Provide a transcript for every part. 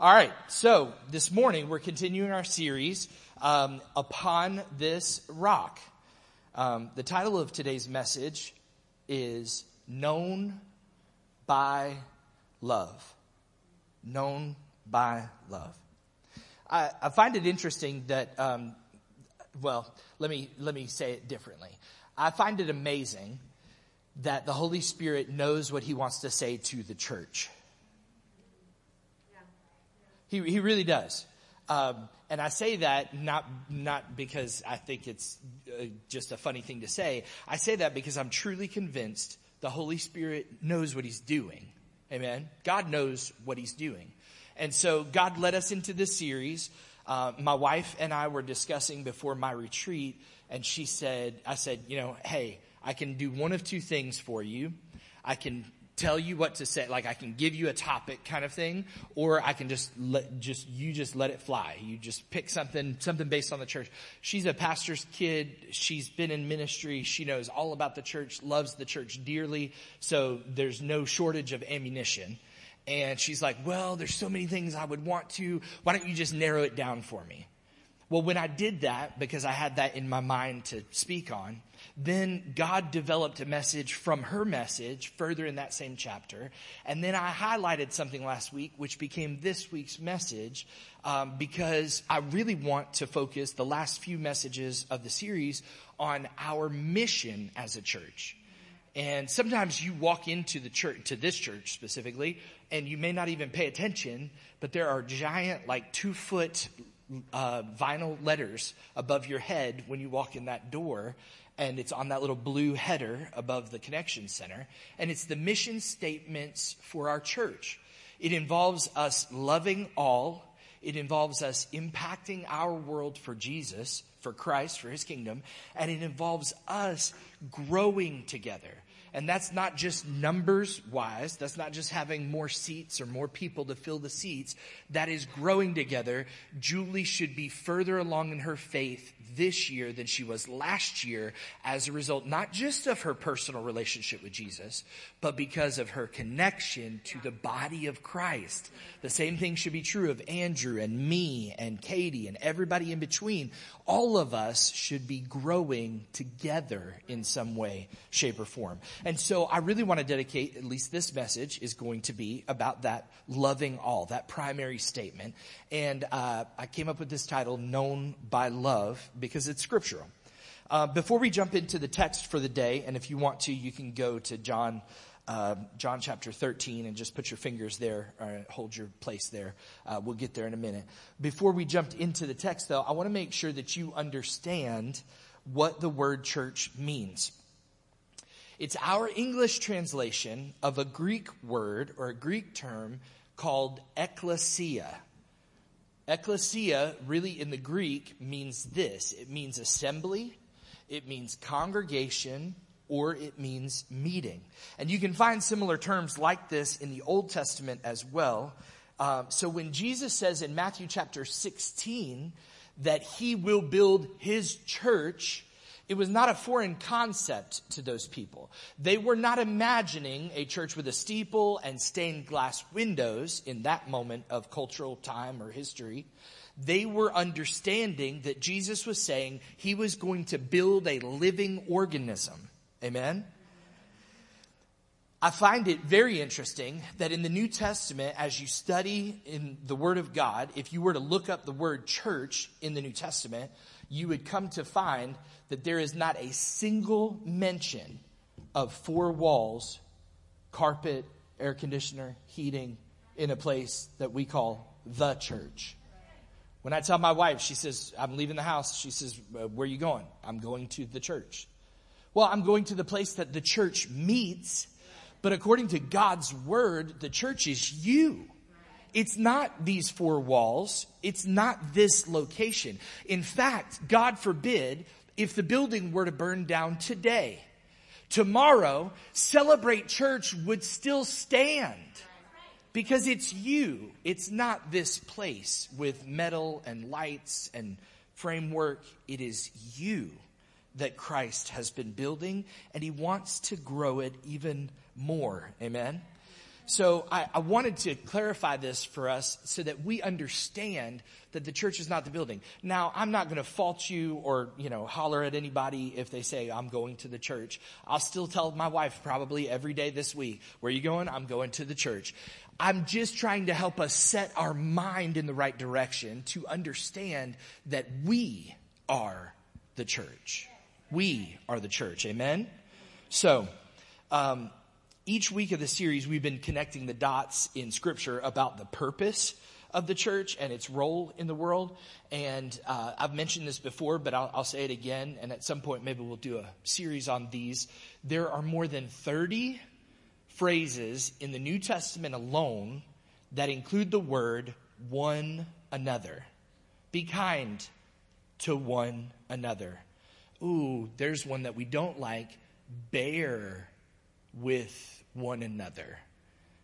All right, so this morning we're continuing our series um, upon this rock. Um, the title of today's message is "Known by Love." Known by love. I, I find it interesting that, um, well, let me let me say it differently. I find it amazing that the Holy Spirit knows what He wants to say to the church. He, he really does. Um, and I say that not, not because I think it's uh, just a funny thing to say. I say that because I'm truly convinced the Holy Spirit knows what He's doing. Amen. God knows what He's doing. And so God led us into this series. Uh, my wife and I were discussing before my retreat, and she said, I said, you know, hey, I can do one of two things for you. I can tell you what to say. Like I can give you a topic kind of thing, or I can just let, just, you just let it fly. You just pick something, something based on the church. She's a pastor's kid. She's been in ministry. She knows all about the church, loves the church dearly. So there's no shortage of ammunition. And she's like, well, there's so many things I would want to. Why don't you just narrow it down for me? Well, when I did that, because I had that in my mind to speak on, then God developed a message from her message further in that same chapter. And then I highlighted something last week, which became this week's message, um, because I really want to focus the last few messages of the series on our mission as a church. And sometimes you walk into the church, to this church specifically, and you may not even pay attention, but there are giant, like two foot uh, vinyl letters above your head when you walk in that door and it's on that little blue header above the connection center. And it's the mission statements for our church. It involves us loving all. It involves us impacting our world for Jesus, for Christ, for His kingdom. And it involves us growing together. And that's not just numbers wise. That's not just having more seats or more people to fill the seats. That is growing together. Julie should be further along in her faith this year than she was last year as a result, not just of her personal relationship with Jesus, but because of her connection to the body of Christ. The same thing should be true of Andrew and me and Katie and everybody in between. All of us should be growing together in some way, shape, or form. And so I really want to dedicate, at least this message is going to be about that loving all, that primary statement. And uh, I came up with this title, Known by Love, because it's scriptural. Uh, before we jump into the text for the day, and if you want to, you can go to John, uh, John chapter 13 and just put your fingers there, or hold your place there. Uh, we'll get there in a minute. Before we jump into the text though, I want to make sure that you understand what the word church means. It's our English translation of a Greek word or a Greek term called ecclesia. Ecclesia, really in the Greek, means this it means assembly, it means congregation, or it means meeting. And you can find similar terms like this in the Old Testament as well. Uh, so when Jesus says in Matthew chapter 16 that he will build his church, it was not a foreign concept to those people. They were not imagining a church with a steeple and stained glass windows in that moment of cultural time or history. They were understanding that Jesus was saying he was going to build a living organism. Amen? I find it very interesting that in the New Testament, as you study in the Word of God, if you were to look up the word church in the New Testament, you would come to find that there is not a single mention of four walls, carpet, air conditioner, heating in a place that we call the church. When I tell my wife, she says, I'm leaving the house. She says, uh, Where are you going? I'm going to the church. Well, I'm going to the place that the church meets, but according to God's word, the church is you. It's not these four walls. It's not this location. In fact, God forbid if the building were to burn down today. Tomorrow, Celebrate Church would still stand because it's you. It's not this place with metal and lights and framework. It is you that Christ has been building and he wants to grow it even more. Amen. So I, I, wanted to clarify this for us so that we understand that the church is not the building. Now, I'm not going to fault you or, you know, holler at anybody if they say I'm going to the church. I'll still tell my wife probably every day this week, where you going? I'm going to the church. I'm just trying to help us set our mind in the right direction to understand that we are the church. We are the church. Amen? So, um, each week of the series, we've been connecting the dots in scripture about the purpose of the church and its role in the world. And uh, I've mentioned this before, but I'll, I'll, say it again. And at some point, maybe we'll do a series on these. There are more than 30 phrases in the New Testament alone that include the word one another. Be kind to one another. Ooh, there's one that we don't like. Bear with one another.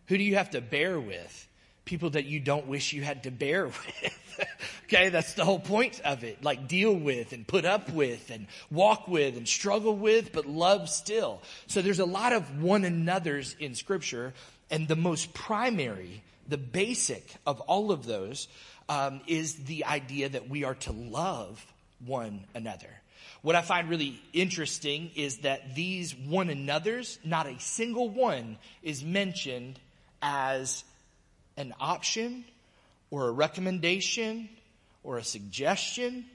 Who do you have to bear with? People that you don't wish you had to bear with. okay, that's the whole point of it. Like deal with and put up with and walk with and struggle with, but love still. So there's a lot of one another's in scripture. And the most primary, the basic of all of those, um, is the idea that we are to love one another. What I find really interesting is that these one another's, not a single one is mentioned as an option or a recommendation or a suggestion.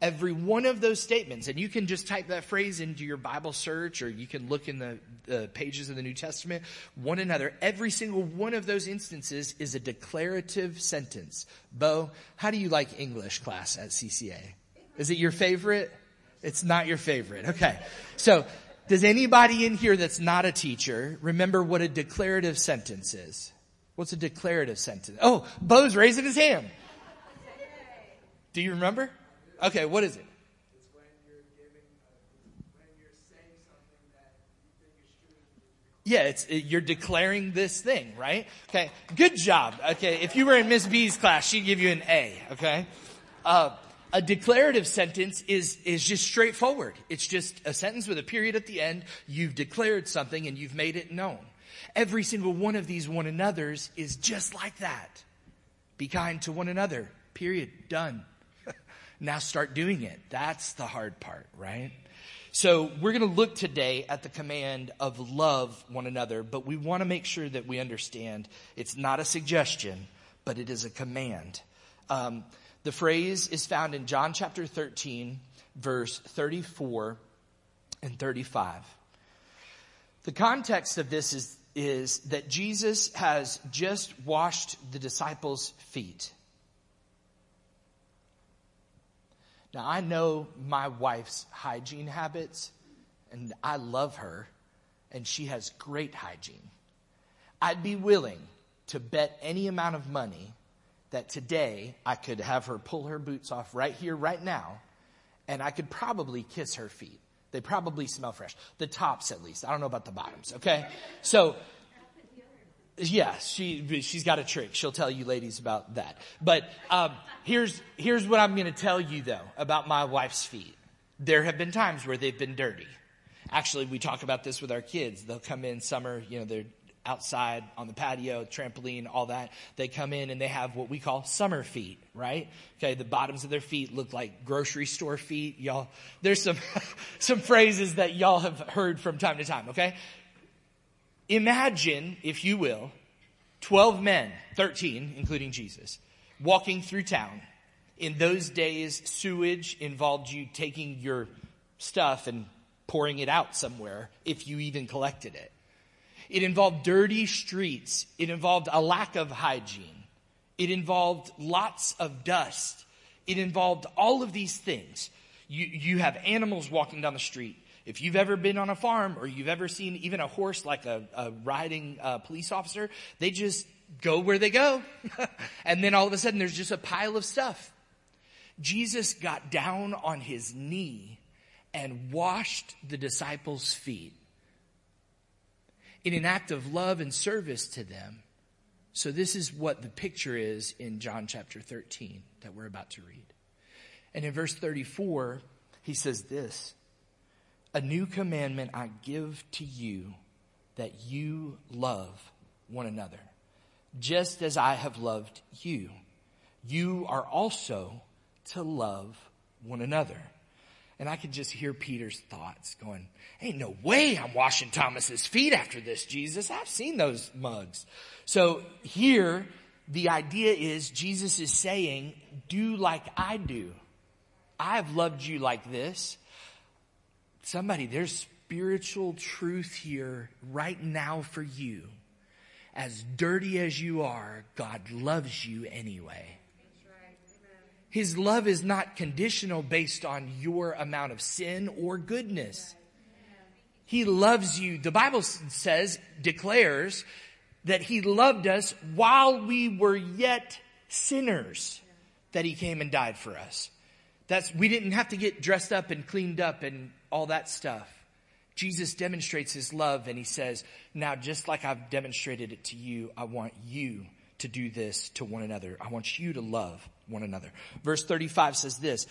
Every one of those statements, and you can just type that phrase into your Bible search or you can look in the, pages of the New Testament, one another. Every single one of those instances is a declarative sentence. Bo, how do you like English class at CCA? Is it your favorite? It's not your favorite. Okay. So, does anybody in here that's not a teacher remember what a declarative sentence is? What's a declarative sentence? Oh, Bo's raising his hand. Do you remember? Okay, what is it? It's when you're giving when you're saying something that you think is true. Yeah, it's, it, you're declaring this thing, right? Okay, good job. Okay, if you were in Miss B's class, she'd give you an A, okay? Uh, a declarative sentence is, is just straightforward. It's just a sentence with a period at the end. You've declared something and you've made it known. Every single one of these one another's is just like that. Be kind to one another. Period. Done. now start doing it. That's the hard part, right? So we're going to look today at the command of love one another, but we want to make sure that we understand it's not a suggestion, but it is a command. Um, the phrase is found in John chapter 13, verse 34 and 35. The context of this is, is that Jesus has just washed the disciples' feet. Now, I know my wife's hygiene habits, and I love her, and she has great hygiene. I'd be willing to bet any amount of money that today I could have her pull her boots off right here, right now, and I could probably kiss her feet. They probably smell fresh. The tops, at least. I don't know about the bottoms, okay? So, yeah, she, she's got a trick. She'll tell you ladies about that. But, um, here's, here's what I'm gonna tell you though about my wife's feet. There have been times where they've been dirty. Actually, we talk about this with our kids. They'll come in summer, you know, they're outside on the patio, trampoline, all that. They come in and they have what we call summer feet, right? Okay, the bottoms of their feet look like grocery store feet. Y'all, there's some, some phrases that y'all have heard from time to time, okay? Imagine, if you will, 12 men, 13, including Jesus, walking through town. In those days, sewage involved you taking your stuff and pouring it out somewhere if you even collected it. It involved dirty streets. It involved a lack of hygiene. It involved lots of dust. It involved all of these things. You, you have animals walking down the street. If you've ever been on a farm or you've ever seen even a horse like a, a riding uh, police officer, they just go where they go. and then all of a sudden there's just a pile of stuff. Jesus got down on his knee and washed the disciples' feet in an act of love and service to them. So this is what the picture is in John chapter 13 that we're about to read. And in verse 34, he says this, a new commandment I give to you that you love one another, just as I have loved you. You are also to love one another. And I could just hear Peter's thoughts going, ain't no way I'm washing Thomas's feet after this, Jesus. I've seen those mugs. So here, the idea is Jesus is saying, do like I do. I've loved you like this. Somebody, there's spiritual truth here right now for you. As dirty as you are, God loves you anyway. His love is not conditional based on your amount of sin or goodness. He loves you. The Bible says, declares that he loved us while we were yet sinners, that he came and died for us. That's, we didn't have to get dressed up and cleaned up and all that stuff. Jesus demonstrates his love and he says, now just like I've demonstrated it to you, I want you to do this to one another. I want you to love one another. Verse 35 says this,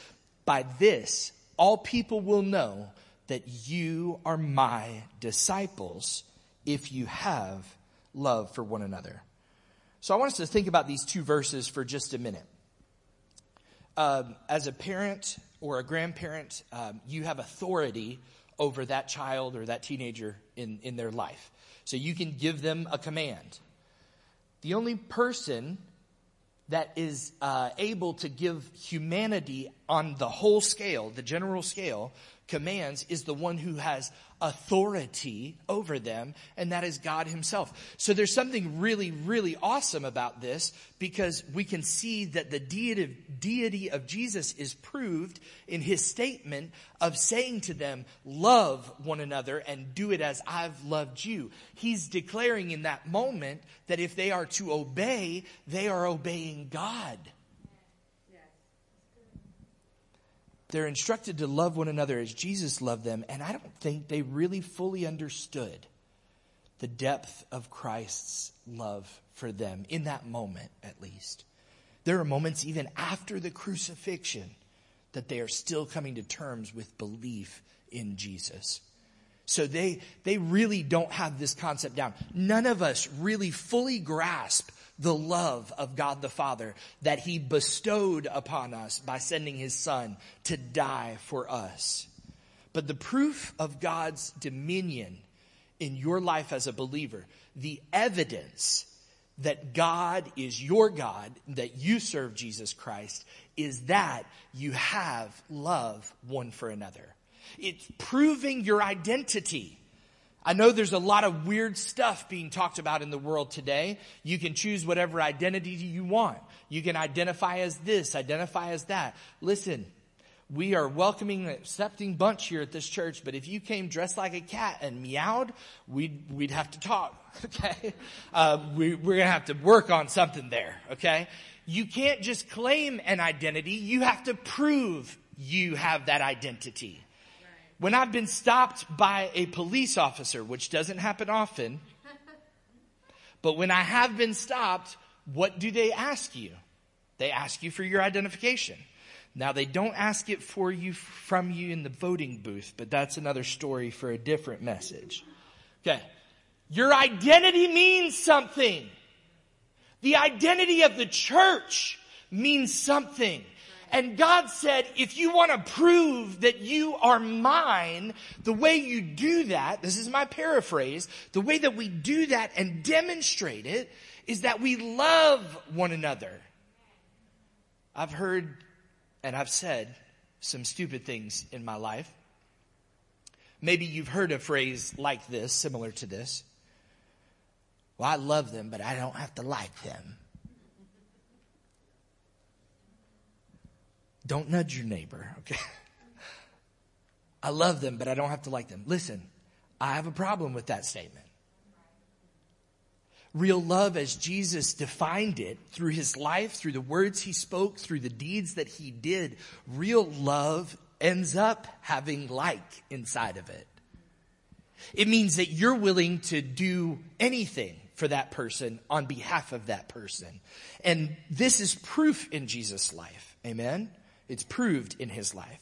by this all people will know that you are my disciples if you have love for one another. So I want us to think about these two verses for just a minute. Um, as a parent or a grandparent, um, you have authority over that child or that teenager in, in their life. So you can give them a command. The only person that is uh, able to give humanity on the whole scale, the general scale, commands is the one who has authority over them, and that is God himself. So there's something really, really awesome about this because we can see that the deity, deity of Jesus is proved in his statement of saying to them, love one another and do it as I've loved you. He's declaring in that moment that if they are to obey, they are obeying God. They're instructed to love one another as Jesus loved them, and I don't think they really fully understood the depth of Christ's love for them in that moment, at least. There are moments even after the crucifixion that they are still coming to terms with belief in Jesus. So they, they really don't have this concept down. None of us really fully grasp the love of God the Father that he bestowed upon us by sending his son to die for us. But the proof of God's dominion in your life as a believer, the evidence that God is your God, that you serve Jesus Christ, is that you have love one for another. It's proving your identity. I know there's a lot of weird stuff being talked about in the world today. You can choose whatever identity you want. You can identify as this, identify as that. Listen, we are welcoming, and accepting bunch here at this church, but if you came dressed like a cat and meowed, we'd, we'd have to talk, okay? Uh, we, we're gonna have to work on something there, okay? You can't just claim an identity, you have to prove you have that identity. When I've been stopped by a police officer, which doesn't happen often, but when I have been stopped, what do they ask you? They ask you for your identification. Now they don't ask it for you from you in the voting booth, but that's another story for a different message. Okay. Your identity means something. The identity of the church means something. And God said, if you want to prove that you are mine, the way you do that, this is my paraphrase, the way that we do that and demonstrate it is that we love one another. I've heard and I've said some stupid things in my life. Maybe you've heard a phrase like this, similar to this. Well, I love them, but I don't have to like them. Don't nudge your neighbor, okay? I love them, but I don't have to like them. Listen, I have a problem with that statement. Real love as Jesus defined it through his life, through the words he spoke, through the deeds that he did, real love ends up having like inside of it. It means that you're willing to do anything for that person on behalf of that person. And this is proof in Jesus' life. Amen? It's proved in his life.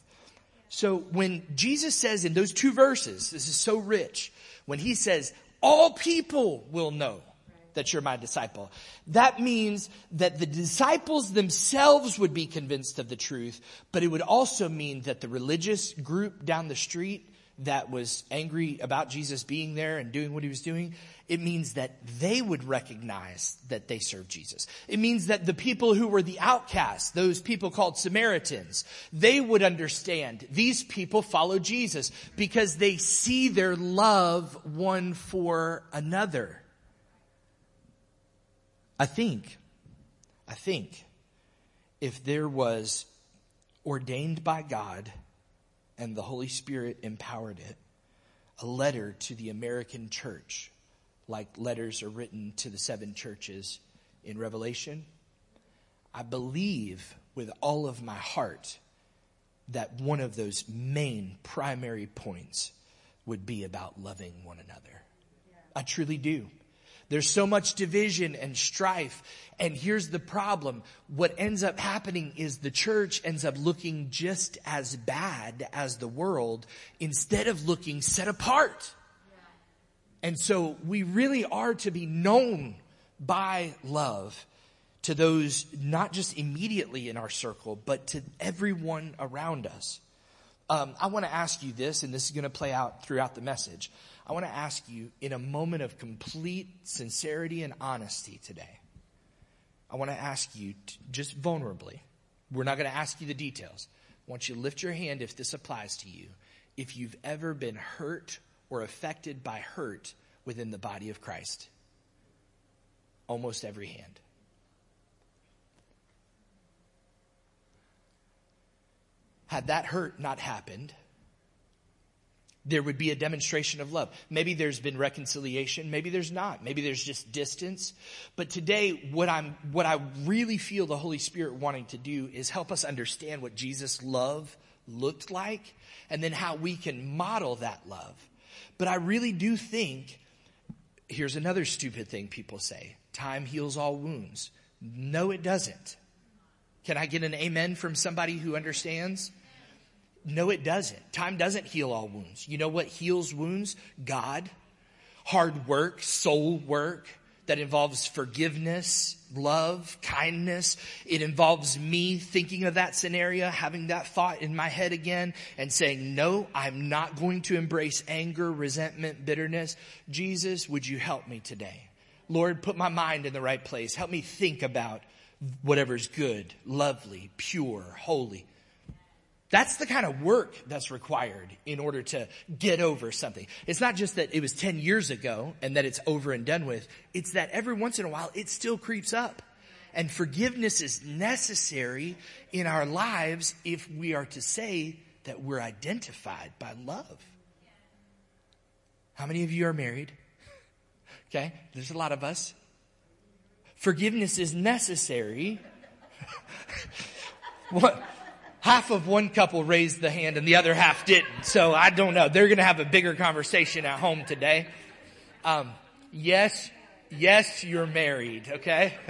So when Jesus says in those two verses, this is so rich, when he says, all people will know that you're my disciple. That means that the disciples themselves would be convinced of the truth, but it would also mean that the religious group down the street that was angry about Jesus being there and doing what he was doing, it means that they would recognize that they serve Jesus. It means that the people who were the outcasts, those people called Samaritans, they would understand these people follow Jesus because they see their love one for another. I think, I think if there was ordained by God and the Holy Spirit empowered it, a letter to the American church, like letters are written to the seven churches in Revelation, I believe with all of my heart that one of those main primary points would be about loving one another. I truly do. There's so much division and strife. And here's the problem. What ends up happening is the church ends up looking just as bad as the world instead of looking set apart. And so we really are to be known by love to those not just immediately in our circle, but to everyone around us. Um, I want to ask you this, and this is going to play out throughout the message. I want to ask you in a moment of complete sincerity and honesty today. I want to ask you to, just vulnerably. We're not going to ask you the details. I want you to lift your hand if this applies to you. If you've ever been hurt or affected by hurt within the body of Christ. Almost every hand. Had that hurt not happened, there would be a demonstration of love. Maybe there's been reconciliation. Maybe there's not. Maybe there's just distance. But today, what I'm, what I really feel the Holy Spirit wanting to do is help us understand what Jesus' love looked like and then how we can model that love. But I really do think, here's another stupid thing people say. Time heals all wounds. No, it doesn't. Can I get an amen from somebody who understands? No, it doesn't. Time doesn't heal all wounds. You know what heals wounds? God. Hard work, soul work that involves forgiveness, love, kindness. It involves me thinking of that scenario, having that thought in my head again and saying, no, I'm not going to embrace anger, resentment, bitterness. Jesus, would you help me today? Lord, put my mind in the right place. Help me think about whatever's good, lovely, pure, holy. That's the kind of work that's required in order to get over something. It's not just that it was 10 years ago and that it's over and done with. It's that every once in a while it still creeps up. And forgiveness is necessary in our lives if we are to say that we're identified by love. How many of you are married? Okay, there's a lot of us. Forgiveness is necessary. what? Half of one couple raised the hand and the other half didn't. So I don't know. They're going to have a bigger conversation at home today. Um, yes, yes, you're married. Okay.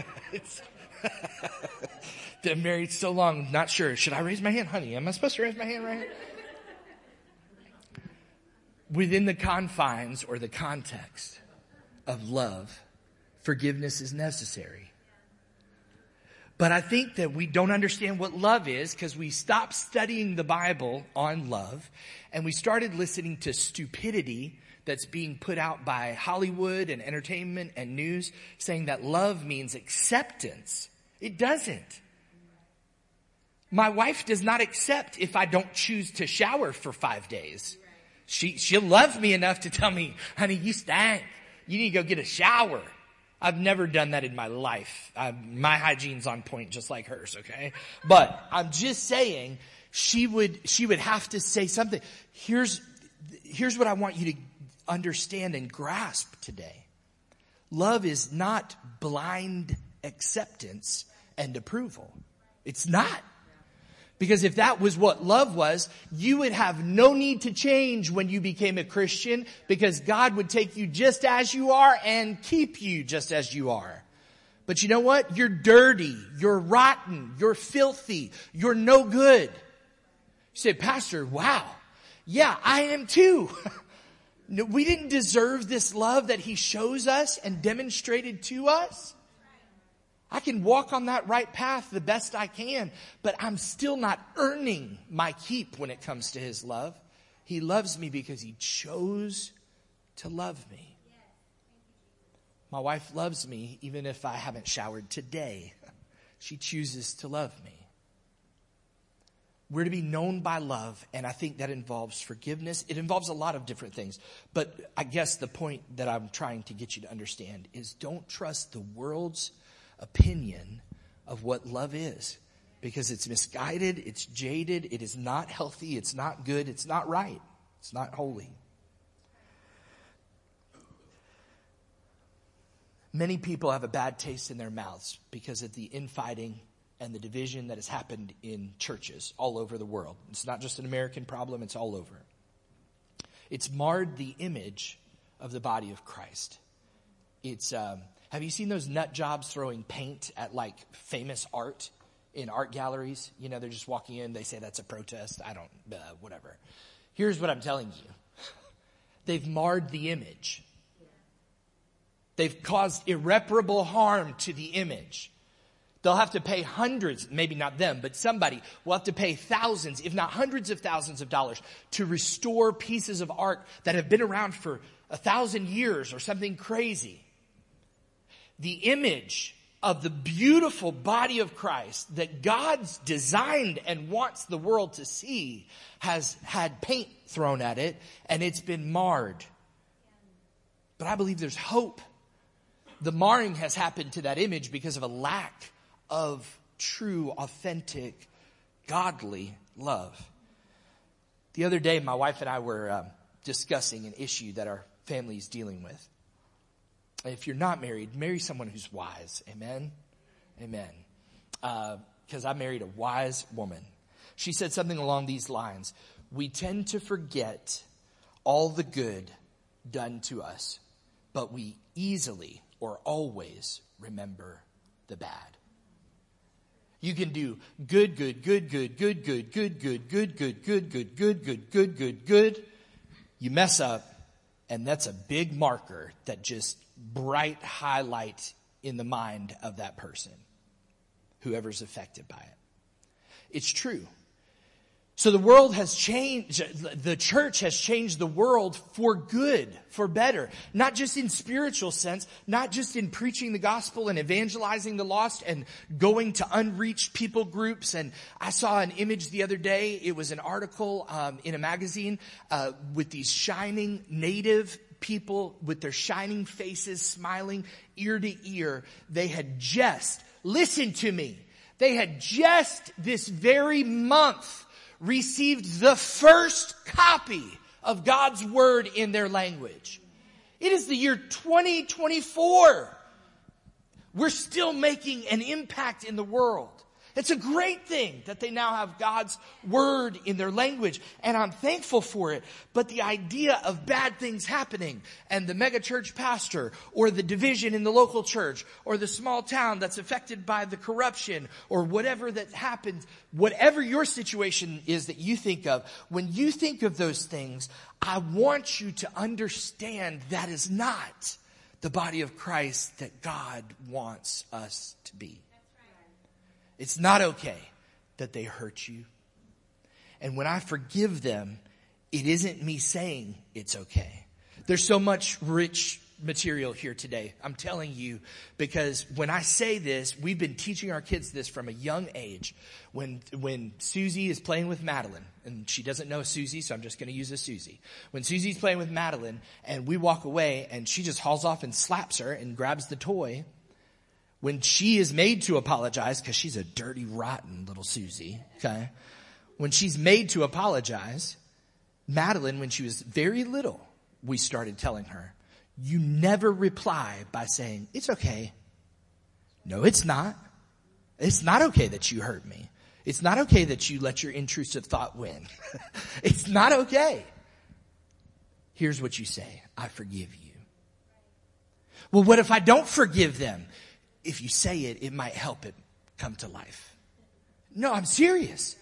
been married so long. Not sure. Should I raise my hand, honey? Am I supposed to raise my hand right? Within the confines or the context of love, forgiveness is necessary. But I think that we don't understand what love is because we stopped studying the Bible on love and we started listening to stupidity that's being put out by Hollywood and entertainment and news saying that love means acceptance. It doesn't. My wife does not accept if I don't choose to shower for five days. She, she'll love me enough to tell me, honey, you stank. You need to go get a shower. I've never done that in my life. I, my hygiene's on point just like hers, okay? But I'm just saying she would, she would have to say something. Here's, here's what I want you to understand and grasp today. Love is not blind acceptance and approval. It's not. Because if that was what love was, you would have no need to change when you became a Christian because God would take you just as you are and keep you just as you are. But you know what? You're dirty. You're rotten. You're filthy. You're no good. You say, Pastor, wow. Yeah, I am too. we didn't deserve this love that he shows us and demonstrated to us. I can walk on that right path the best I can, but I'm still not earning my keep when it comes to his love. He loves me because he chose to love me. My wife loves me even if I haven't showered today. She chooses to love me. We're to be known by love, and I think that involves forgiveness. It involves a lot of different things. But I guess the point that I'm trying to get you to understand is don't trust the world's opinion of what love is because it's misguided, it's jaded, it is not healthy, it's not good, it's not right, it's not holy. Many people have a bad taste in their mouths because of the infighting and the division that has happened in churches all over the world. It's not just an American problem, it's all over. It's marred the image of the body of Christ. It's, um, have you seen those nut jobs throwing paint at like famous art in art galleries? You know, they're just walking in, they say that's a protest. I don't, uh, whatever. Here's what I'm telling you. They've marred the image. They've caused irreparable harm to the image. They'll have to pay hundreds, maybe not them, but somebody will have to pay thousands, if not hundreds of thousands of dollars to restore pieces of art that have been around for a thousand years or something crazy. The image of the beautiful body of Christ that God's designed and wants the world to see has had paint thrown at it and it's been marred. But I believe there's hope. The marring has happened to that image because of a lack of true, authentic, godly love. The other day, my wife and I were um, discussing an issue that our family is dealing with. If you're not married, marry someone who's wise. Amen? Amen. Because uh, I married a wise woman. She said something along these lines. We tend to forget all the good done to us, but we easily or always remember the bad. You can do good, good, good, good, good, good, good, good, good, good, good, good, good, good, good, good, good. You mess up, and that's a big marker that just bright highlight in the mind of that person, whoever's affected by it. It's true. So the world has changed, the church has changed the world for good, for better. Not just in spiritual sense, not just in preaching the gospel and evangelizing the lost and going to unreached people groups. And I saw an image the other day. It was an article um, in a magazine uh, with these shining native people with their shining faces, smiling ear to ear. They had just, listen to me, they had just this very month received the first copy of God's word in their language. It is the year 2024. We're still making an impact in the world. It's a great thing that they now have God's word in their language, and I'm thankful for it. But the idea of bad things happening and the megachurch pastor or the division in the local church or the small town that's affected by the corruption or whatever that happens, whatever your situation is that you think of, when you think of those things, I want you to understand that is not the body of Christ that God wants us to be. It's not okay that they hurt you. And when I forgive them, it isn't me saying it's okay. There's so much rich material here today. I'm telling you because when I say this, we've been teaching our kids this from a young age. When, when Susie is playing with Madeline, and she doesn't know Susie, so I'm just going to use a Susie. When Susie's playing with Madeline and we walk away and she just hauls off and slaps her and grabs the toy, when she is made to apologize, because she's a dirty, rotten little Susie, okay? When she's made to apologize, Madeline, when she was very little, we started telling her, you never reply by saying, it's okay. No, it's not. It's not okay that you hurt me. It's not okay that you let your intrusive thought win. it's not okay. Here's what you say. I forgive you. Well, what if I don't forgive them? If you say it, it might help it come to life. No, I'm serious.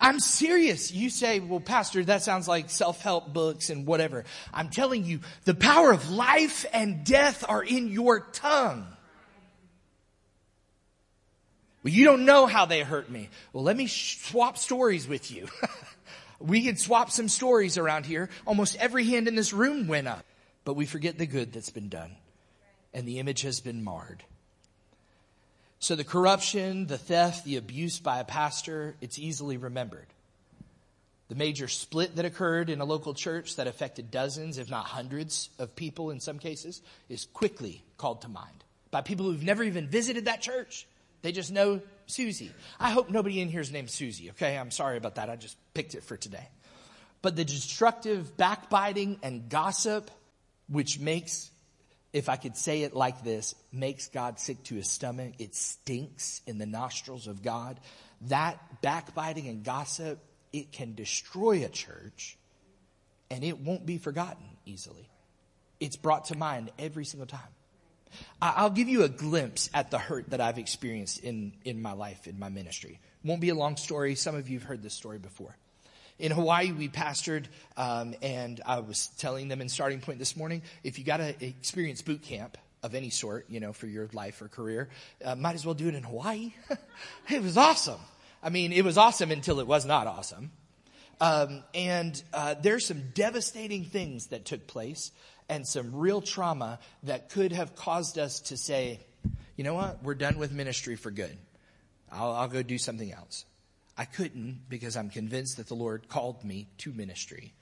I'm serious. You say, well, pastor, that sounds like self-help books and whatever. I'm telling you, the power of life and death are in your tongue. Well, you don't know how they hurt me. Well, let me swap stories with you. we can swap some stories around here. Almost every hand in this room went up, but we forget the good that's been done and the image has been marred. So the corruption, the theft, the abuse by a pastor, it's easily remembered. The major split that occurred in a local church that affected dozens, if not hundreds of people in some cases, is quickly called to mind by people who've never even visited that church. They just know Susie. I hope nobody in here is named Susie, okay? I'm sorry about that. I just picked it for today. But the destructive backbiting and gossip, which makes if I could say it like this, makes God sick to his stomach. It stinks in the nostrils of God. That backbiting and gossip, it can destroy a church and it won't be forgotten easily. It's brought to mind every single time. I'll give you a glimpse at the hurt that I've experienced in, in my life, in my ministry. Won't be a long story. Some of you have heard this story before. In Hawaii, we pastored, um, and I was telling them in starting point this morning, if you got to experience boot camp of any sort, you know, for your life or career, uh, might as well do it in Hawaii. it was awesome. I mean, it was awesome until it was not awesome. Um, and uh, there's some devastating things that took place and some real trauma that could have caused us to say, you know what, we're done with ministry for good. I'll, I'll go do something else. I couldn't because I'm convinced that the Lord called me to ministry.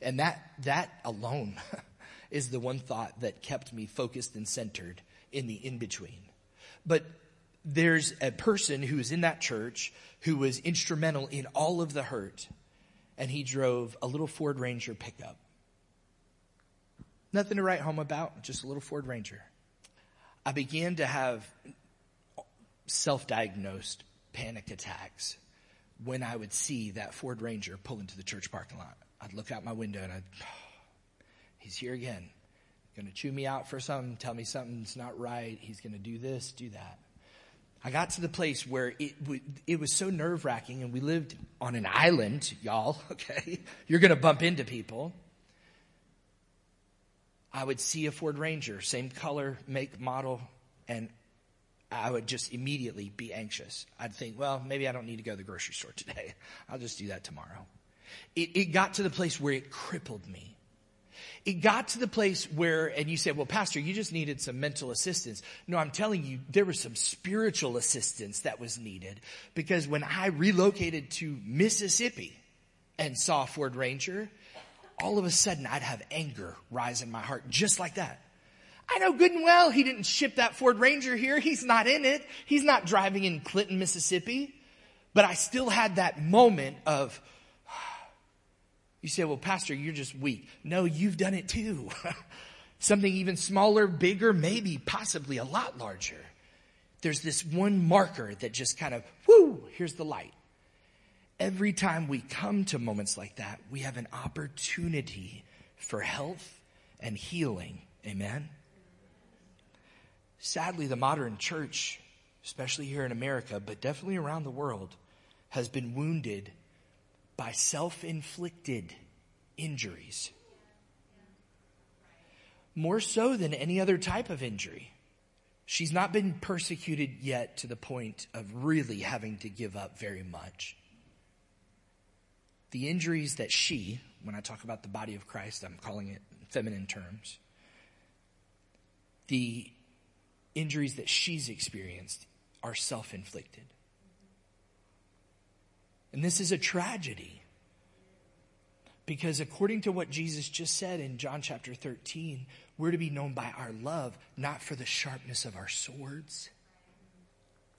And that, that alone is the one thought that kept me focused and centered in the in between. But there's a person who was in that church who was instrumental in all of the hurt, and he drove a little Ford Ranger pickup. Nothing to write home about, just a little Ford Ranger. I began to have self diagnosed panic attacks when I would see that Ford Ranger pull into the church parking lot. I'd look out my window and I'd, he's here again. Going to chew me out for something, tell me something's not right. He's going to do this, do that. I got to the place where it, it was so nerve wracking and we lived on an island, y'all, okay? You're going to bump into people. I would see a Ford Ranger, same color, make, model, and I would just immediately be anxious. I'd think, well, maybe I don't need to go to the grocery store today. I'll just do that tomorrow. It, it got to the place where it crippled me. It got to the place where, and you said, well, pastor, you just needed some mental assistance. No, I'm telling you, there was some spiritual assistance that was needed because when I relocated to Mississippi and saw Ford Ranger, all of a sudden I'd have anger rise in my heart just like that. I know good and well he didn't ship that Ford Ranger here. He's not in it. He's not driving in Clinton, Mississippi. But I still had that moment of, you say, well, pastor, you're just weak. No, you've done it too. Something even smaller, bigger, maybe possibly a lot larger. There's this one marker that just kind of, whoo, here's the light. Every time we come to moments like that, we have an opportunity for health and healing. Amen. Sadly, the modern church, especially here in America, but definitely around the world, has been wounded by self inflicted injuries. More so than any other type of injury. She's not been persecuted yet to the point of really having to give up very much. The injuries that she, when I talk about the body of Christ, I'm calling it feminine terms, the injuries that she's experienced are self inflicted. And this is a tragedy. Because according to what Jesus just said in John chapter 13, we're to be known by our love, not for the sharpness of our swords.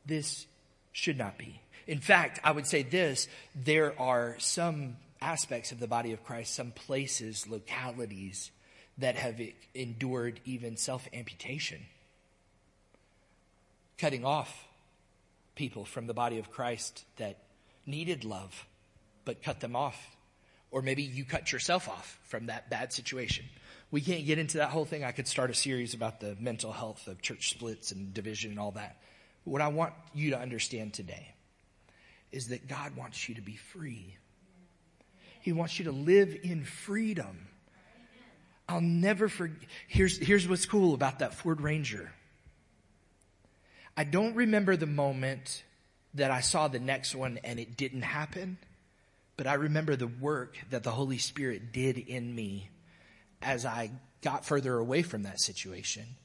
This should not be. In fact, I would say this there are some aspects of the body of Christ, some places, localities that have endured even self amputation cutting off people from the body of Christ that needed love, but cut them off. Or maybe you cut yourself off from that bad situation. We can't get into that whole thing. I could start a series about the mental health of church splits and division and all that. But what I want you to understand today is that God wants you to be free. He wants you to live in freedom. I'll never forget. Here's, here's what's cool about that Ford Ranger. I don't remember the moment that I saw the next one and it didn't happen, but I remember the work that the Holy Spirit did in me as I got further away from that situation.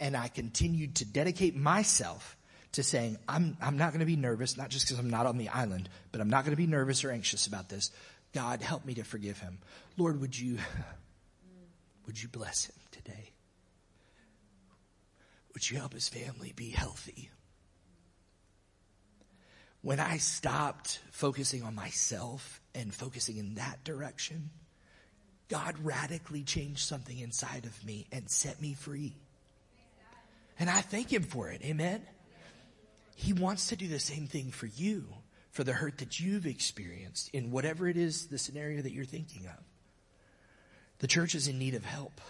And I continued to dedicate myself to saying, I'm, I'm not going to be nervous, not just because I'm not on the island, but I'm not going to be nervous or anxious about this. God, help me to forgive him. Lord, would you, would you bless him today? Would you help his family be healthy? When I stopped focusing on myself and focusing in that direction, God radically changed something inside of me and set me free. And I thank him for it. Amen. He wants to do the same thing for you, for the hurt that you've experienced in whatever it is, the scenario that you're thinking of. The church is in need of help.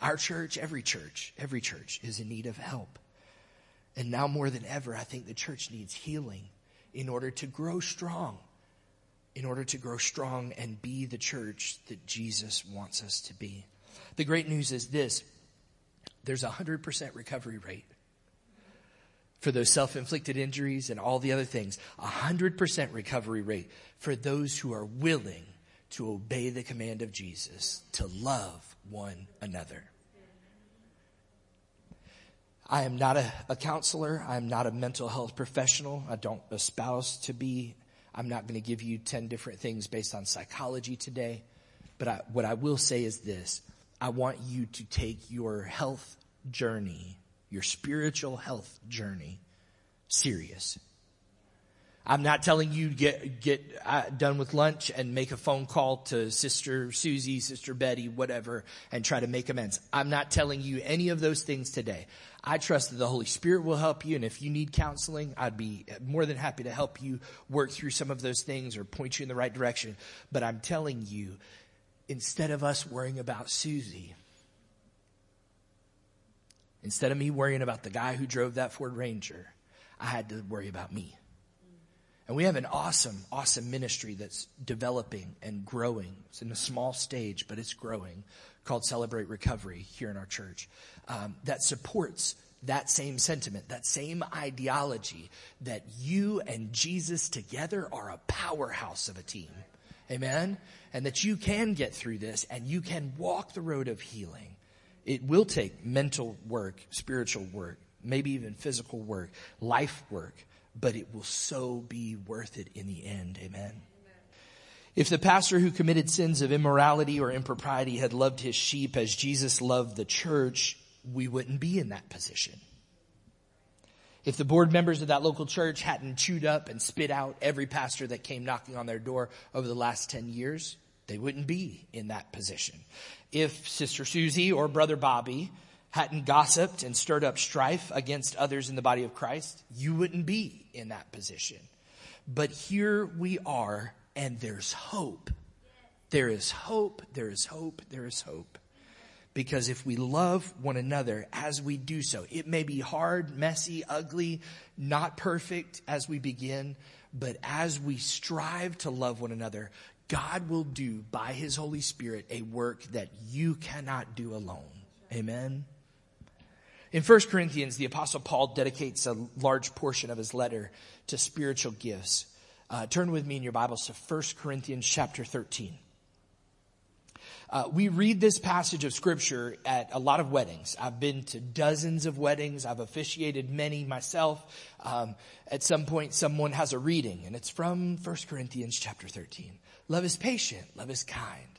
Our church, every church, every church is in need of help. And now more than ever, I think the church needs healing in order to grow strong, in order to grow strong and be the church that Jesus wants us to be. The great news is this there's a 100% recovery rate for those self-inflicted injuries and all the other things. A hundred percent recovery rate for those who are willing to obey the command of Jesus to love one another. I am not a, a counselor. I am not a mental health professional. I don't espouse to be. I'm not going to give you 10 different things based on psychology today. But I, what I will say is this. I want you to take your health journey your spiritual health journey serious. I'm not telling you get get uh, done with lunch and make a phone call to Sister Susie, Sister Betty, whatever, and try to make amends. I'm not telling you any of those things today. I trust that the Holy Spirit will help you, and if you need counseling, I'd be more than happy to help you work through some of those things or point you in the right direction. But I'm telling you, instead of us worrying about Susie, Instead of me worrying about the guy who drove that Ford Ranger, I had to worry about me. And we have an awesome, awesome ministry that's developing and growing. It's in a small stage, but it's growing called Celebrate Recovery here in our church um, that supports that same sentiment, that same ideology that you and Jesus together are a powerhouse of a team. Amen? And that you can get through this and you can walk the road of healing. It will take mental work, spiritual work, maybe even physical work, life work, but it will so be worth it in the end. Amen. If the pastor who committed sins of immorality or impropriety had loved his sheep as Jesus loved the church, we wouldn't be in that position. If the board members of that local church hadn't chewed up and spit out every pastor that came knocking on their door over the last 10 years, they wouldn't be in that position if Sister Susie or Brother Bobby hadn't gossiped and stirred up strife against others in the body of Christ, you wouldn't be in that position. But here we are, and there's hope. There is hope, there is hope, there is hope. Because if we love one another as we do so, it may be hard, messy, ugly, not perfect as we begin, but as we strive to love one another, God will do by his Holy Spirit a work that you cannot do alone. Amen. In 1 Corinthians, the apostle Paul dedicates a large portion of his letter to spiritual gifts. Uh, turn with me in your Bibles to 1 Corinthians chapter 13. Uh, we read this passage of scripture at a lot of weddings. I've been to dozens of weddings. I've officiated many myself. Um, at some point, someone has a reading, and it's from 1 Corinthians chapter 13. Love is patient. Love is kind.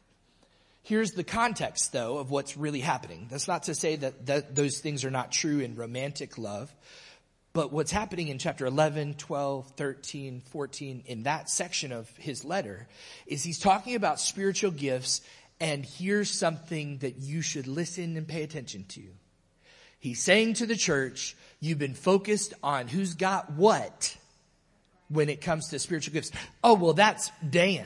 Here's the context though of what's really happening. That's not to say that, that those things are not true in romantic love. But what's happening in chapter 11, 12, 13, 14, in that section of his letter, is he's talking about spiritual gifts, and here's something that you should listen and pay attention to. He's saying to the church, you've been focused on who's got what when it comes to spiritual gifts. Oh, well, that's Dan.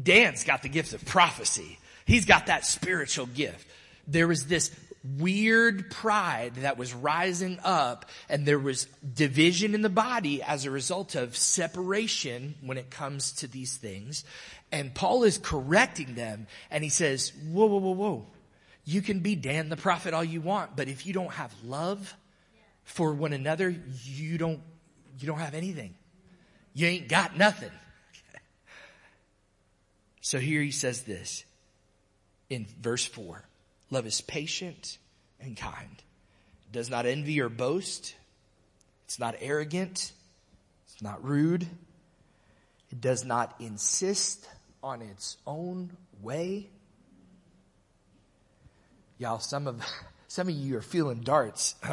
Dan's got the gift of prophecy. He's got that spiritual gift. There was this weird pride that was rising up and there was division in the body as a result of separation when it comes to these things. And Paul is correcting them and he says, whoa, whoa, whoa, whoa. You can be Dan the prophet all you want, but if you don't have love for one another, you don't, you don't have anything. You ain't got nothing. so here he says this in verse four. Love is patient and kind. It does not envy or boast. It's not arrogant. It's not rude. It does not insist on its own way. Y'all, some of, some of you are feeling darts.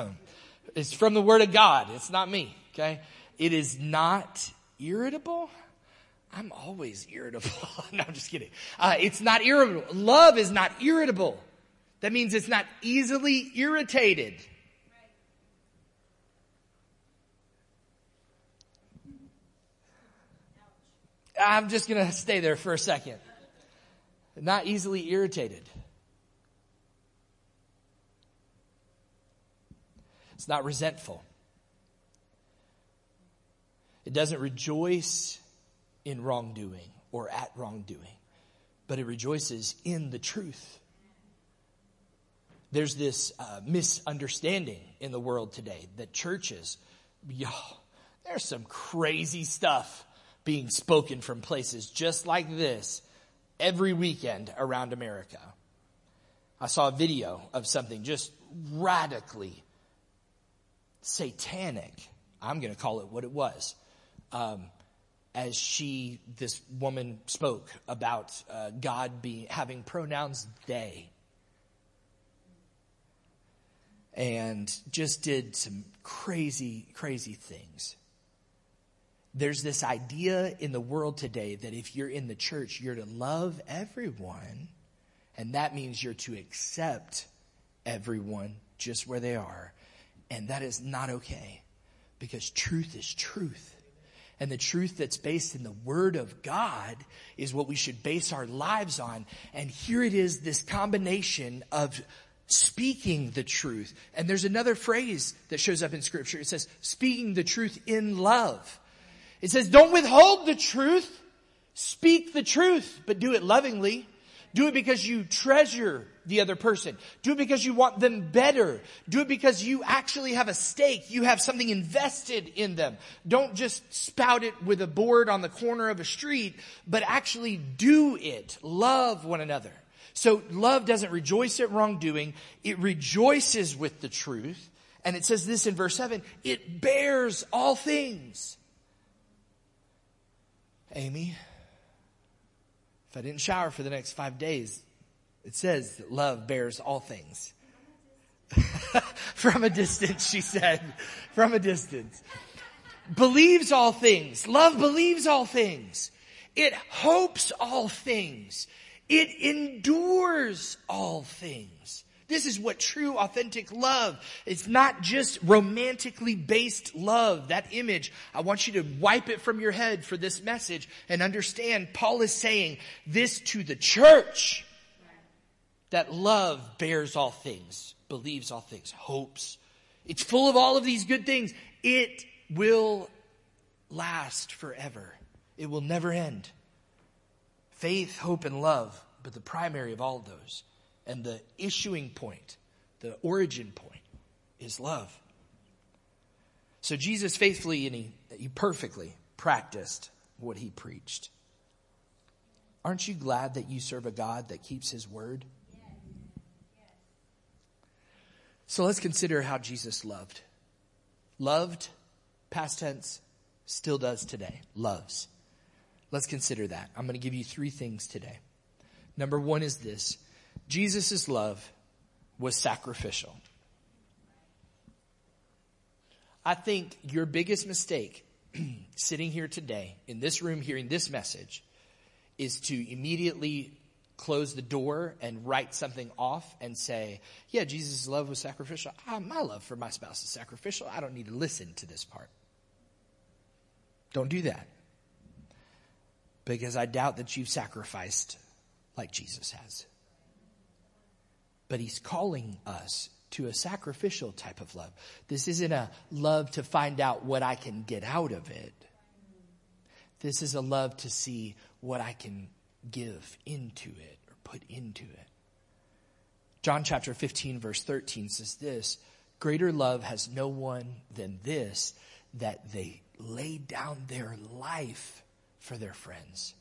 it's from the word of God. It's not me. Okay. It is not irritable. I'm always irritable. no, I'm just kidding. Uh, it's not irritable. Love is not irritable. That means it's not easily irritated. I'm just going to stay there for a second. Not easily irritated. It's not resentful. It doesn't rejoice in wrongdoing or at wrongdoing, but it rejoices in the truth. There's this uh, misunderstanding in the world today that churches, yo, there's some crazy stuff being spoken from places just like this every weekend around America. I saw a video of something just radically satanic. I'm going to call it what it was. Um, as she, this woman spoke about uh, God being having pronouns they and just did some crazy, crazy things. There's this idea in the world today that if you're in the church, you're to love everyone, and that means you're to accept everyone just where they are. And that is not okay because truth is truth. And the truth that's based in the Word of God is what we should base our lives on. And here it is, this combination of speaking the truth. And there's another phrase that shows up in scripture. It says, speaking the truth in love. It says, don't withhold the truth. Speak the truth, but do it lovingly. Do it because you treasure the other person. Do it because you want them better. Do it because you actually have a stake. You have something invested in them. Don't just spout it with a board on the corner of a street, but actually do it. Love one another. So love doesn't rejoice at wrongdoing. It rejoices with the truth. And it says this in verse 7, it bears all things. Amy, if I didn't shower for the next five days, it says that love bears all things. From a distance, she said. From a distance. Believes all things. Love believes all things. It hopes all things. It endures all things. This is what true authentic love. It's not just romantically based love. That image, I want you to wipe it from your head for this message and understand Paul is saying this to the church. That love bears all things, believes all things, hopes. It's full of all of these good things. It will last forever. It will never end faith, hope, and love, but the primary of all of those and the issuing point, the origin point is love. So Jesus faithfully and he, he perfectly practiced what he preached. Aren't you glad that you serve a God that keeps his word? So let's consider how Jesus loved. Loved, past tense, still does today. Loves. Let's consider that. I'm going to give you three things today. Number one is this. Jesus' love was sacrificial. I think your biggest mistake sitting here today in this room hearing this message is to immediately close the door and write something off and say, yeah, Jesus' love was sacrificial. Ah, my love for my spouse is sacrificial. I don't need to listen to this part. Don't do that because I doubt that you've sacrificed like Jesus has. but he's calling us to a sacrificial type of love. This isn't a love to find out what I can get out of it. This is a love to see what I can give into it or put into it. John chapter 15 verse 13 says this, greater love has no one than this, that they lay down their life for their friends.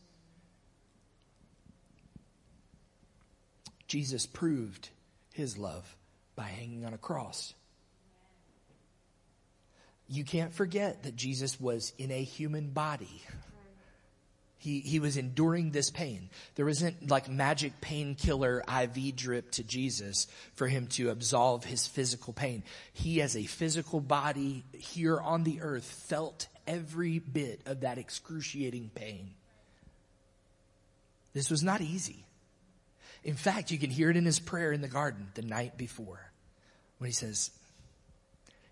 Jesus proved his love by hanging on a cross. You can't forget that Jesus was in a human body. He, he was enduring this pain. There wasn't like magic painkiller IV drip to Jesus for him to absolve his physical pain. He as a physical body here on the earth felt every bit of that excruciating pain. This was not easy. In fact, you can hear it in his prayer in the garden the night before when he says,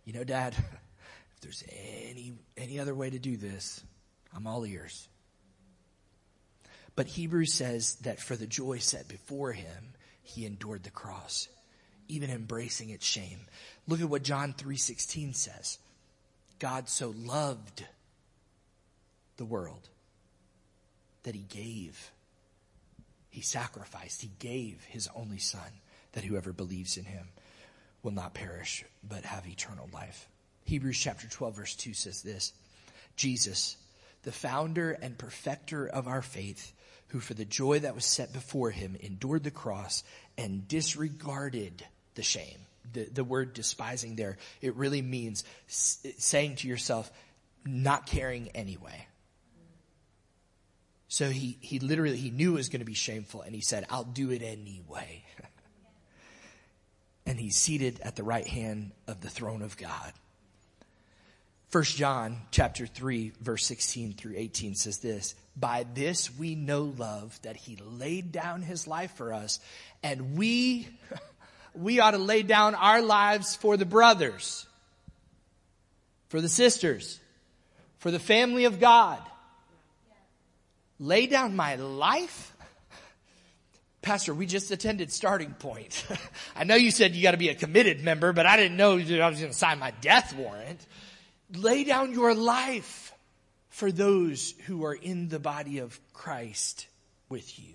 you know, dad, if there's any, any other way to do this, I'm all ears. But Hebrews says that for the joy set before him, he endured the cross, even embracing its shame. Look at what John 3:16 says. God so loved the world that he gave he sacrificed, he gave his only son that whoever believes in him will not perish but have eternal life. Hebrews chapter 12 verse 2 says this, Jesus, the founder and perfecter of our faith, who for the joy that was set before him endured the cross and disregarded the shame. The, the word despising there, it really means saying to yourself, not caring anyway. So he, he literally, he knew it was going to be shameful and he said, I'll do it anyway. and he's seated at the right hand of the throne of God. First John chapter 3 verse 16 through 18 says this, by this we know love that he laid down his life for us and we, we ought to lay down our lives for the brothers, for the sisters, for the family of God. Lay down my life? Pastor, we just attended starting point. I know you said you got to be a committed member, but I didn't know I was going to sign my death warrant lay down your life for those who are in the body of Christ with you.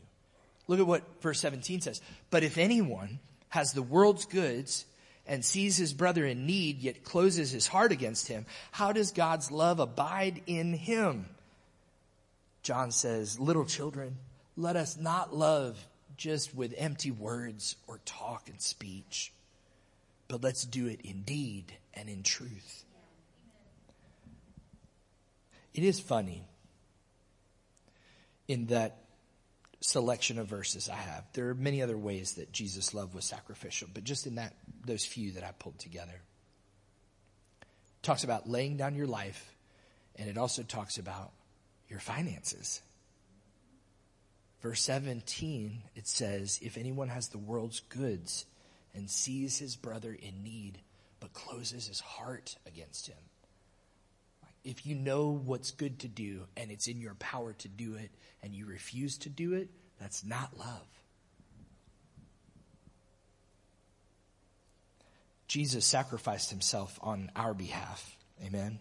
Look at what verse 17 says. But if anyone has the world's goods and sees his brother in need, yet closes his heart against him, how does God's love abide in him? John says, little children, let us not love just with empty words or talk and speech, but let's do it in deed and in truth. It is funny in that selection of verses I have. There are many other ways that Jesus' love was sacrificial, but just in that, those few that I pulled together. It talks about laying down your life, and it also talks about your finances. Verse 17, it says, If anyone has the world's goods and sees his brother in need, but closes his heart against him, if you know what's good to do and it's in your power to do it and you refuse to do it, that's not love. Jesus sacrificed himself on our behalf. Amen.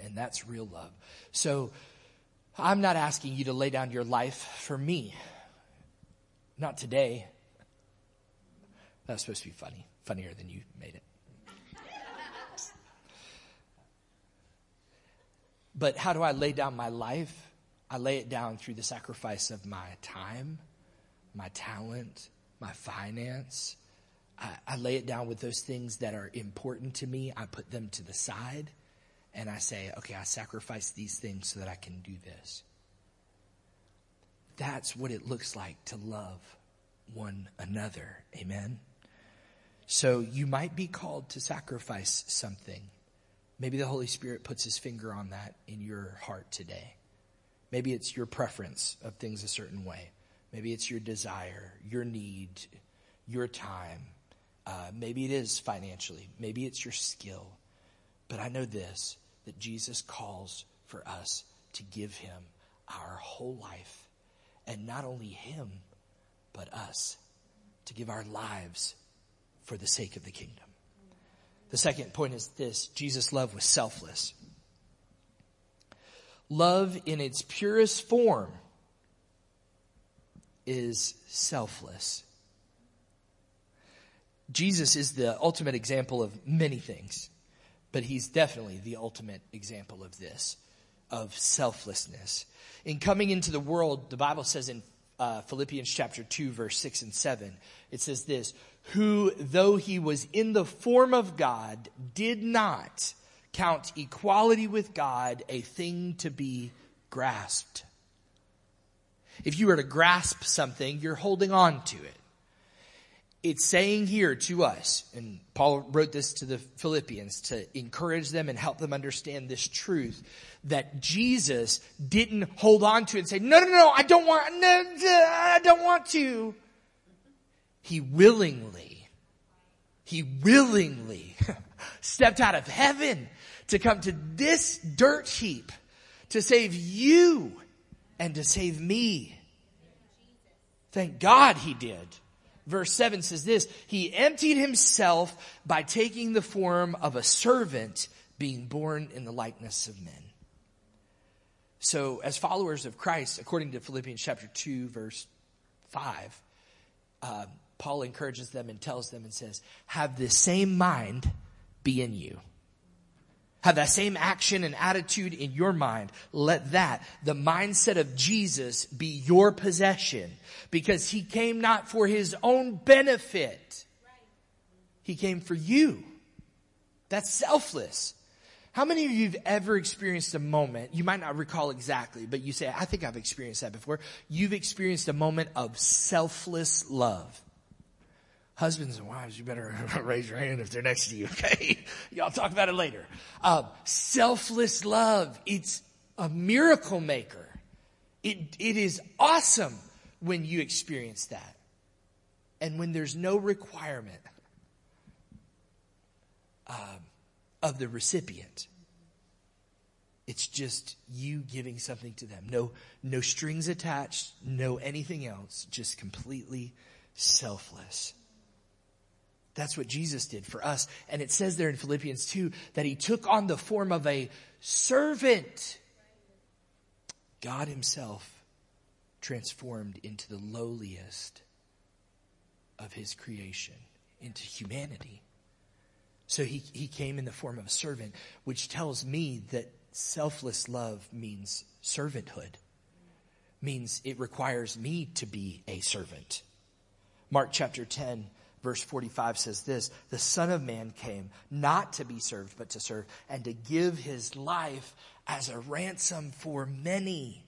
And that's real love. So I'm not asking you to lay down your life for me. Not today. That's supposed to be funny. Funnier than you made it. But how do I lay down my life? I lay it down through the sacrifice of my time, my talent, my finance. I, I, lay it down with those things that are important to me. I put them to the side and I say, okay, I sacrifice these things so that I can do this. That's what it looks like to love one another. Amen. So you might be called to sacrifice something. Maybe the Holy Spirit puts his finger on that in your heart today. Maybe it's your preference of things a certain way. Maybe it's your desire, your need, your time. Uh, maybe it is financially. Maybe it's your skill. But I know this, that Jesus calls for us to give him our whole life. And not only him, but us. to give our lives for the sake of the kingdom. The second point is this Jesus' love was selfless. Love in its purest form is selfless. Jesus is the ultimate example of many things, but he's definitely the ultimate example of this, of selflessness. In coming into the world, the Bible says in uh, Philippians chapter 2 verse 6 and 7, it says this, who though he was in the form of God, did not count equality with God a thing to be grasped. If you were to grasp something, you're holding on to it. It's saying here to us, and Paul wrote this to the Philippians to encourage them and help them understand this truth, that Jesus didn't hold on to it and say, no, no, no, I don't want, no, I don't want to. He willingly, he willingly stepped out of heaven to come to this dirt heap to save you and to save me. Thank God he did. Verse 7 says this, He emptied himself by taking the form of a servant, being born in the likeness of men. So, as followers of Christ, according to Philippians chapter 2, verse 5, uh, Paul encourages them and tells them and says, Have the same mind be in you have that same action and attitude in your mind. Let that, the mindset of Jesus be your possession because he came not for his own benefit. He came for you. That's selfless. How many of you have ever experienced a moment, you might not recall exactly, but you say, I think I've experienced that before. You've experienced a moment of selfless love. Husbands and wives, you better raise your hand if they're next to you, okay? Y'all talk about it later. Uh, selfless love, it's a miracle maker. It, it is awesome when you experience that. And when there's no requirement uh, of the recipient. It's just you giving something to them. No, no strings attached, no anything else, just completely selfless. That's what Jesus did for us. And it says there in Philippians 2 that he took on the form of a servant. God himself transformed into the lowliest of his creation, into humanity. So he, he came in the form of a servant, which tells me that selfless love means servanthood, means it requires me to be a servant. Mark chapter 10 verse 45 says this, the son of man came not to be served, but to serve and to give his life as a ransom for many.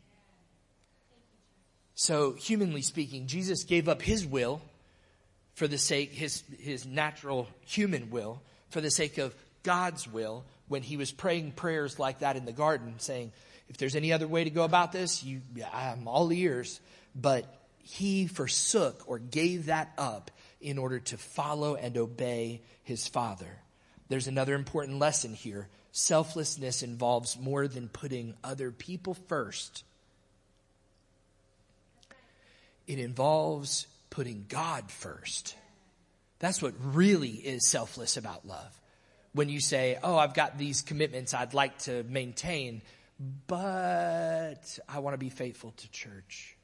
So humanly speaking, Jesus gave up his will for the sake, his, his natural human will for the sake of God's will when he was praying prayers like that in the garden saying, if there's any other way to go about this, you, I'm all ears. But he forsook or gave that up in order to follow and obey his father. There's another important lesson here. Selflessness involves more than putting other people first. It involves putting God first. That's what really is selfless about love. When you say, Oh, I've got these commitments I'd like to maintain, but I want to be faithful to church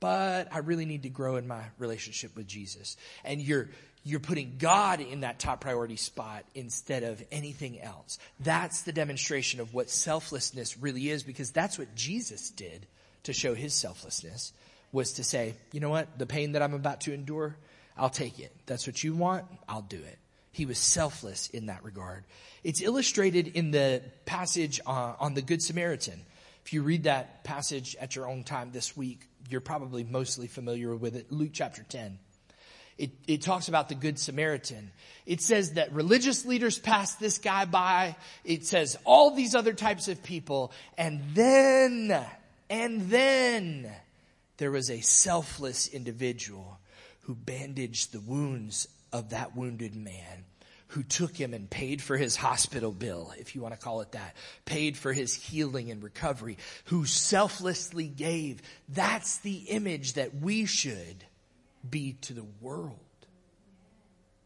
but I really need to grow in my relationship with Jesus. And you're, you're putting God in that top priority spot instead of anything else. That's the demonstration of what selflessness really is because that's what Jesus did to show his selflessness was to say, you know what? The pain that I'm about to endure, I'll take it. That's what you want. I'll do it. He was selfless in that regard. It's illustrated in the passage uh, on the Good Samaritan. If you read that passage at your own time this week, you're probably mostly familiar with it, Luke chapter 10. It, it talks about the Good Samaritan. It says that religious leaders passed this guy by. It says all these other types of people. And then, and then there was a selfless individual who bandaged the wounds of that wounded man who took him and paid for his hospital bill, if you want to call it that, paid for his healing and recovery, who selflessly gave. That's the image that we should be to the world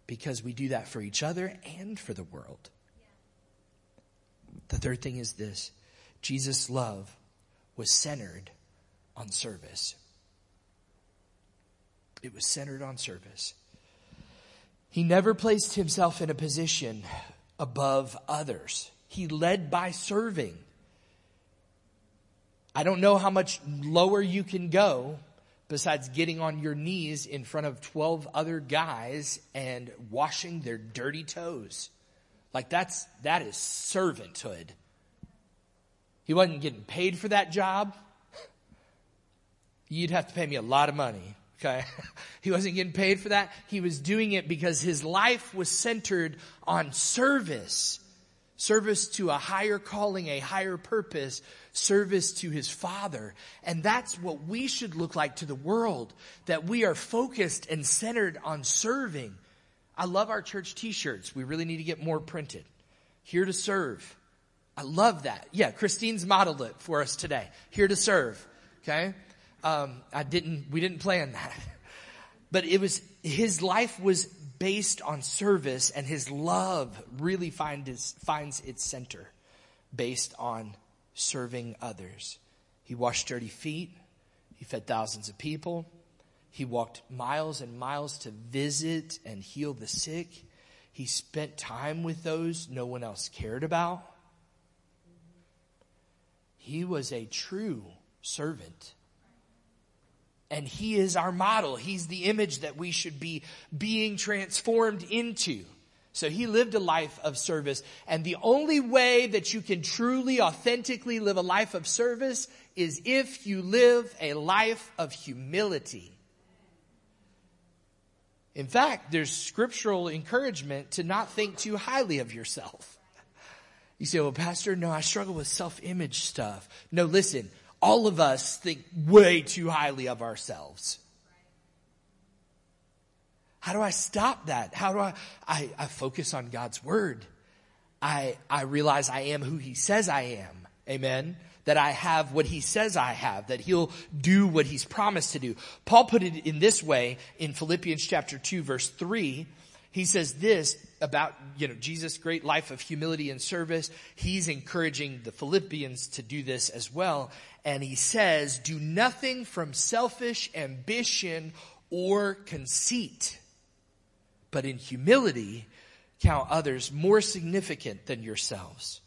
because we do that for each other and for the world. The third thing is this Jesus' love was centered on service. It was centered on service. He never placed himself in a position above others. He led by serving. I don't know how much lower you can go besides getting on your knees in front of 12 other guys and washing their dirty toes. Like that's, that is servanthood. He wasn't getting paid for that job. You'd have to pay me a lot of money. Okay. he wasn't getting paid for that. He was doing it because his life was centered on service. Service to a higher calling, a higher purpose, service to his father. And that's what we should look like to the world, that we are focused and centered on serving. I love our church t-shirts. We really need to get more printed. Here to serve. I love that. Yeah, Christine's modeled it for us today. Here to serve. Okay. Um, I didn't, we didn't plan that. But it was, his life was based on service and his love really find his, finds its center based on serving others. He washed dirty feet. He fed thousands of people. He walked miles and miles to visit and heal the sick. He spent time with those no one else cared about. He was a true servant. And he is our model. He's the image that we should be being transformed into. So he lived a life of service. And the only way that you can truly, authentically live a life of service is if you live a life of humility. In fact, there's scriptural encouragement to not think too highly of yourself. You say, well, pastor, no, I struggle with self-image stuff. No, listen, all of us think way too highly of ourselves. How do I stop that? How do I, I, I focus on God's word? I, I realize I am who he says I am. Amen. That I have what he says I have, that he'll do what he's promised to do. Paul put it in this way in Philippians chapter 2 verse 3. He says this about, you know, Jesus' great life of humility and service. He's encouraging the Philippians to do this as well and he says, do nothing from selfish ambition or conceit, but in humility count others more significant than yourselves.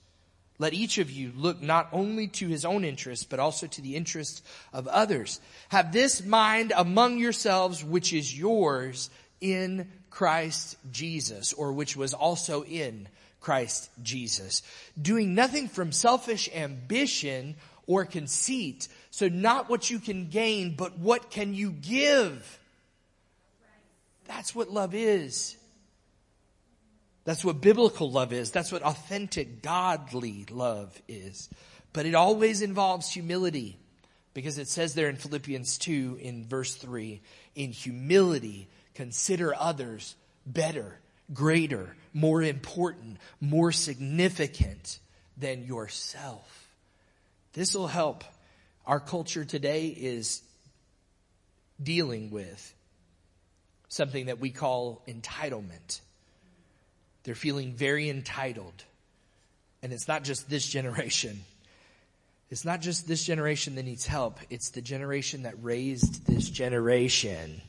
Let each of you look not only to his own interests, but also to the interests of others. Have this mind among yourselves, which is yours in Christ Jesus, or which was also in Christ Jesus. Doing nothing from selfish ambition or conceit. So not what you can gain, but what can you give? That's what love is. That's what biblical love is. That's what authentic, godly love is. But it always involves humility because it says there in Philippians 2 in verse 3, in humility, consider others better, greater, more important, more significant than yourself. This will help. Our culture today is dealing with something that we call entitlement. They're feeling very entitled. And it's not just this generation. It's not just this generation that needs help. It's the generation that raised this generation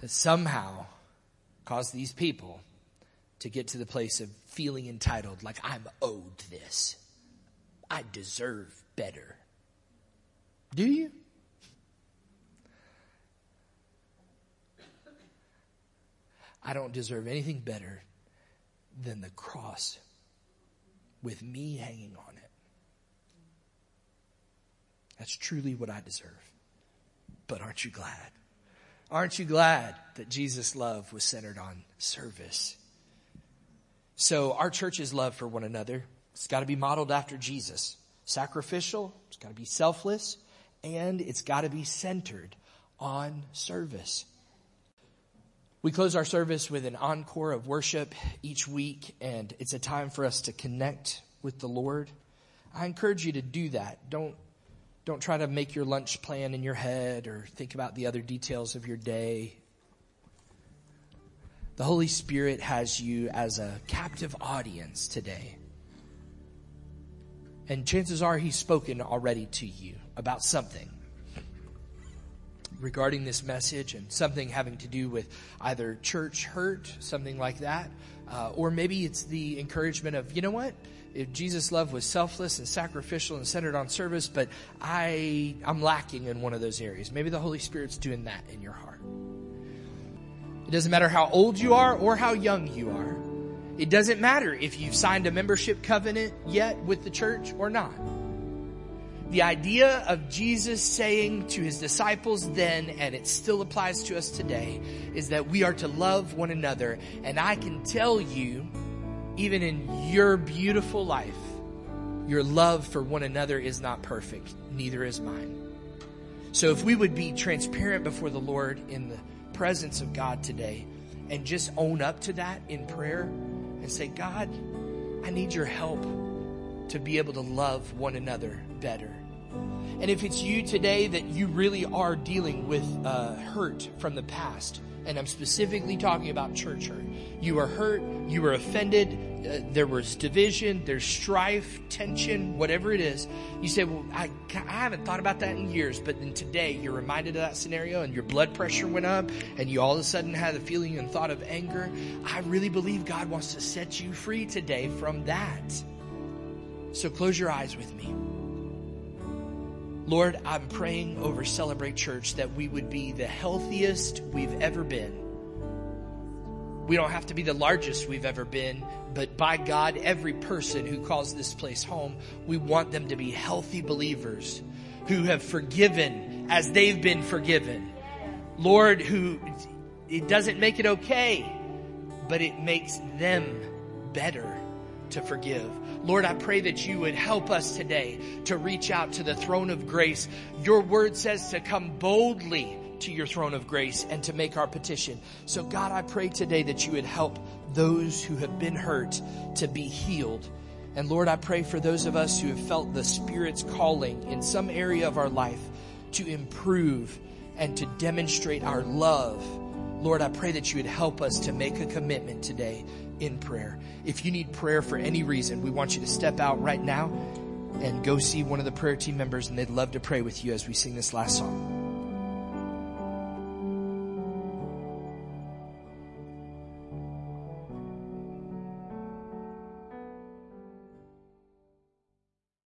that somehow caused these people to get to the place of feeling entitled, like I'm owed this. I deserve better. Do you? I don't deserve anything better than the cross with me hanging on it. That's truly what I deserve. But aren't you glad? Aren't you glad that Jesus' love was centered on service? So our church's love for one another it's got to be modeled after Jesus. Sacrificial, it's got to be selfless, and it's got to be centered on service. We close our service with an encore of worship each week, and it's a time for us to connect with the Lord. I encourage you to do that. Don't, Don't try to make your lunch plan in your head or think about the other details of your day. The Holy Spirit has you as a captive audience today. And chances are he's spoken already to you about something regarding this message and something having to do with either church hurt, something like that, uh, or maybe it's the encouragement of, you know what? If Jesus' love was selfless and sacrificial and centered on service, but I, I'm lacking in one of those areas. Maybe the Holy Spirit's doing that in your heart. It doesn't matter how old you are or how young you are. It doesn't matter if you've signed a membership covenant yet with the church or not. The idea of Jesus saying to his disciples then, and it still applies to us today, is that we are to love one another. And I can tell you, even in your beautiful life, your love for one another is not perfect. Neither is mine. So if we would be transparent before the Lord in the presence of God today and just own up to that in prayer say, God, I need your help to be able to love one another better. And if it's you today that you really are dealing with uh, hurt from the past, and I'm specifically talking about church hurt, you are hurt, you are offended, uh, there was division, there's strife, tension, whatever it is. You say, Well, I, I haven't thought about that in years, but then today you're reminded of that scenario and your blood pressure went up and you all of a sudden had a feeling and thought of anger. I really believe God wants to set you free today from that. So close your eyes with me. Lord, I'm praying over Celebrate Church that we would be the healthiest we've ever been. We don't have to be the largest we've ever been, but by God, every person who calls this place home, we want them to be healthy believers who have forgiven as they've been forgiven. Lord, who it doesn't make it okay, but it makes them better to forgive. Lord, I pray that you would help us today to reach out to the throne of grace. Your word says to come boldly to your throne of grace and to make our petition. So God, I pray today that you would help those who have been hurt to be healed. And Lord, I pray for those of us who have felt the Spirit's calling in some area of our life to improve and to demonstrate our love. Lord, I pray that you would help us to make a commitment today in prayer. If you need prayer for any reason, we want you to step out right now and go see one of the prayer team members, and they'd love to pray with you as we sing this last song.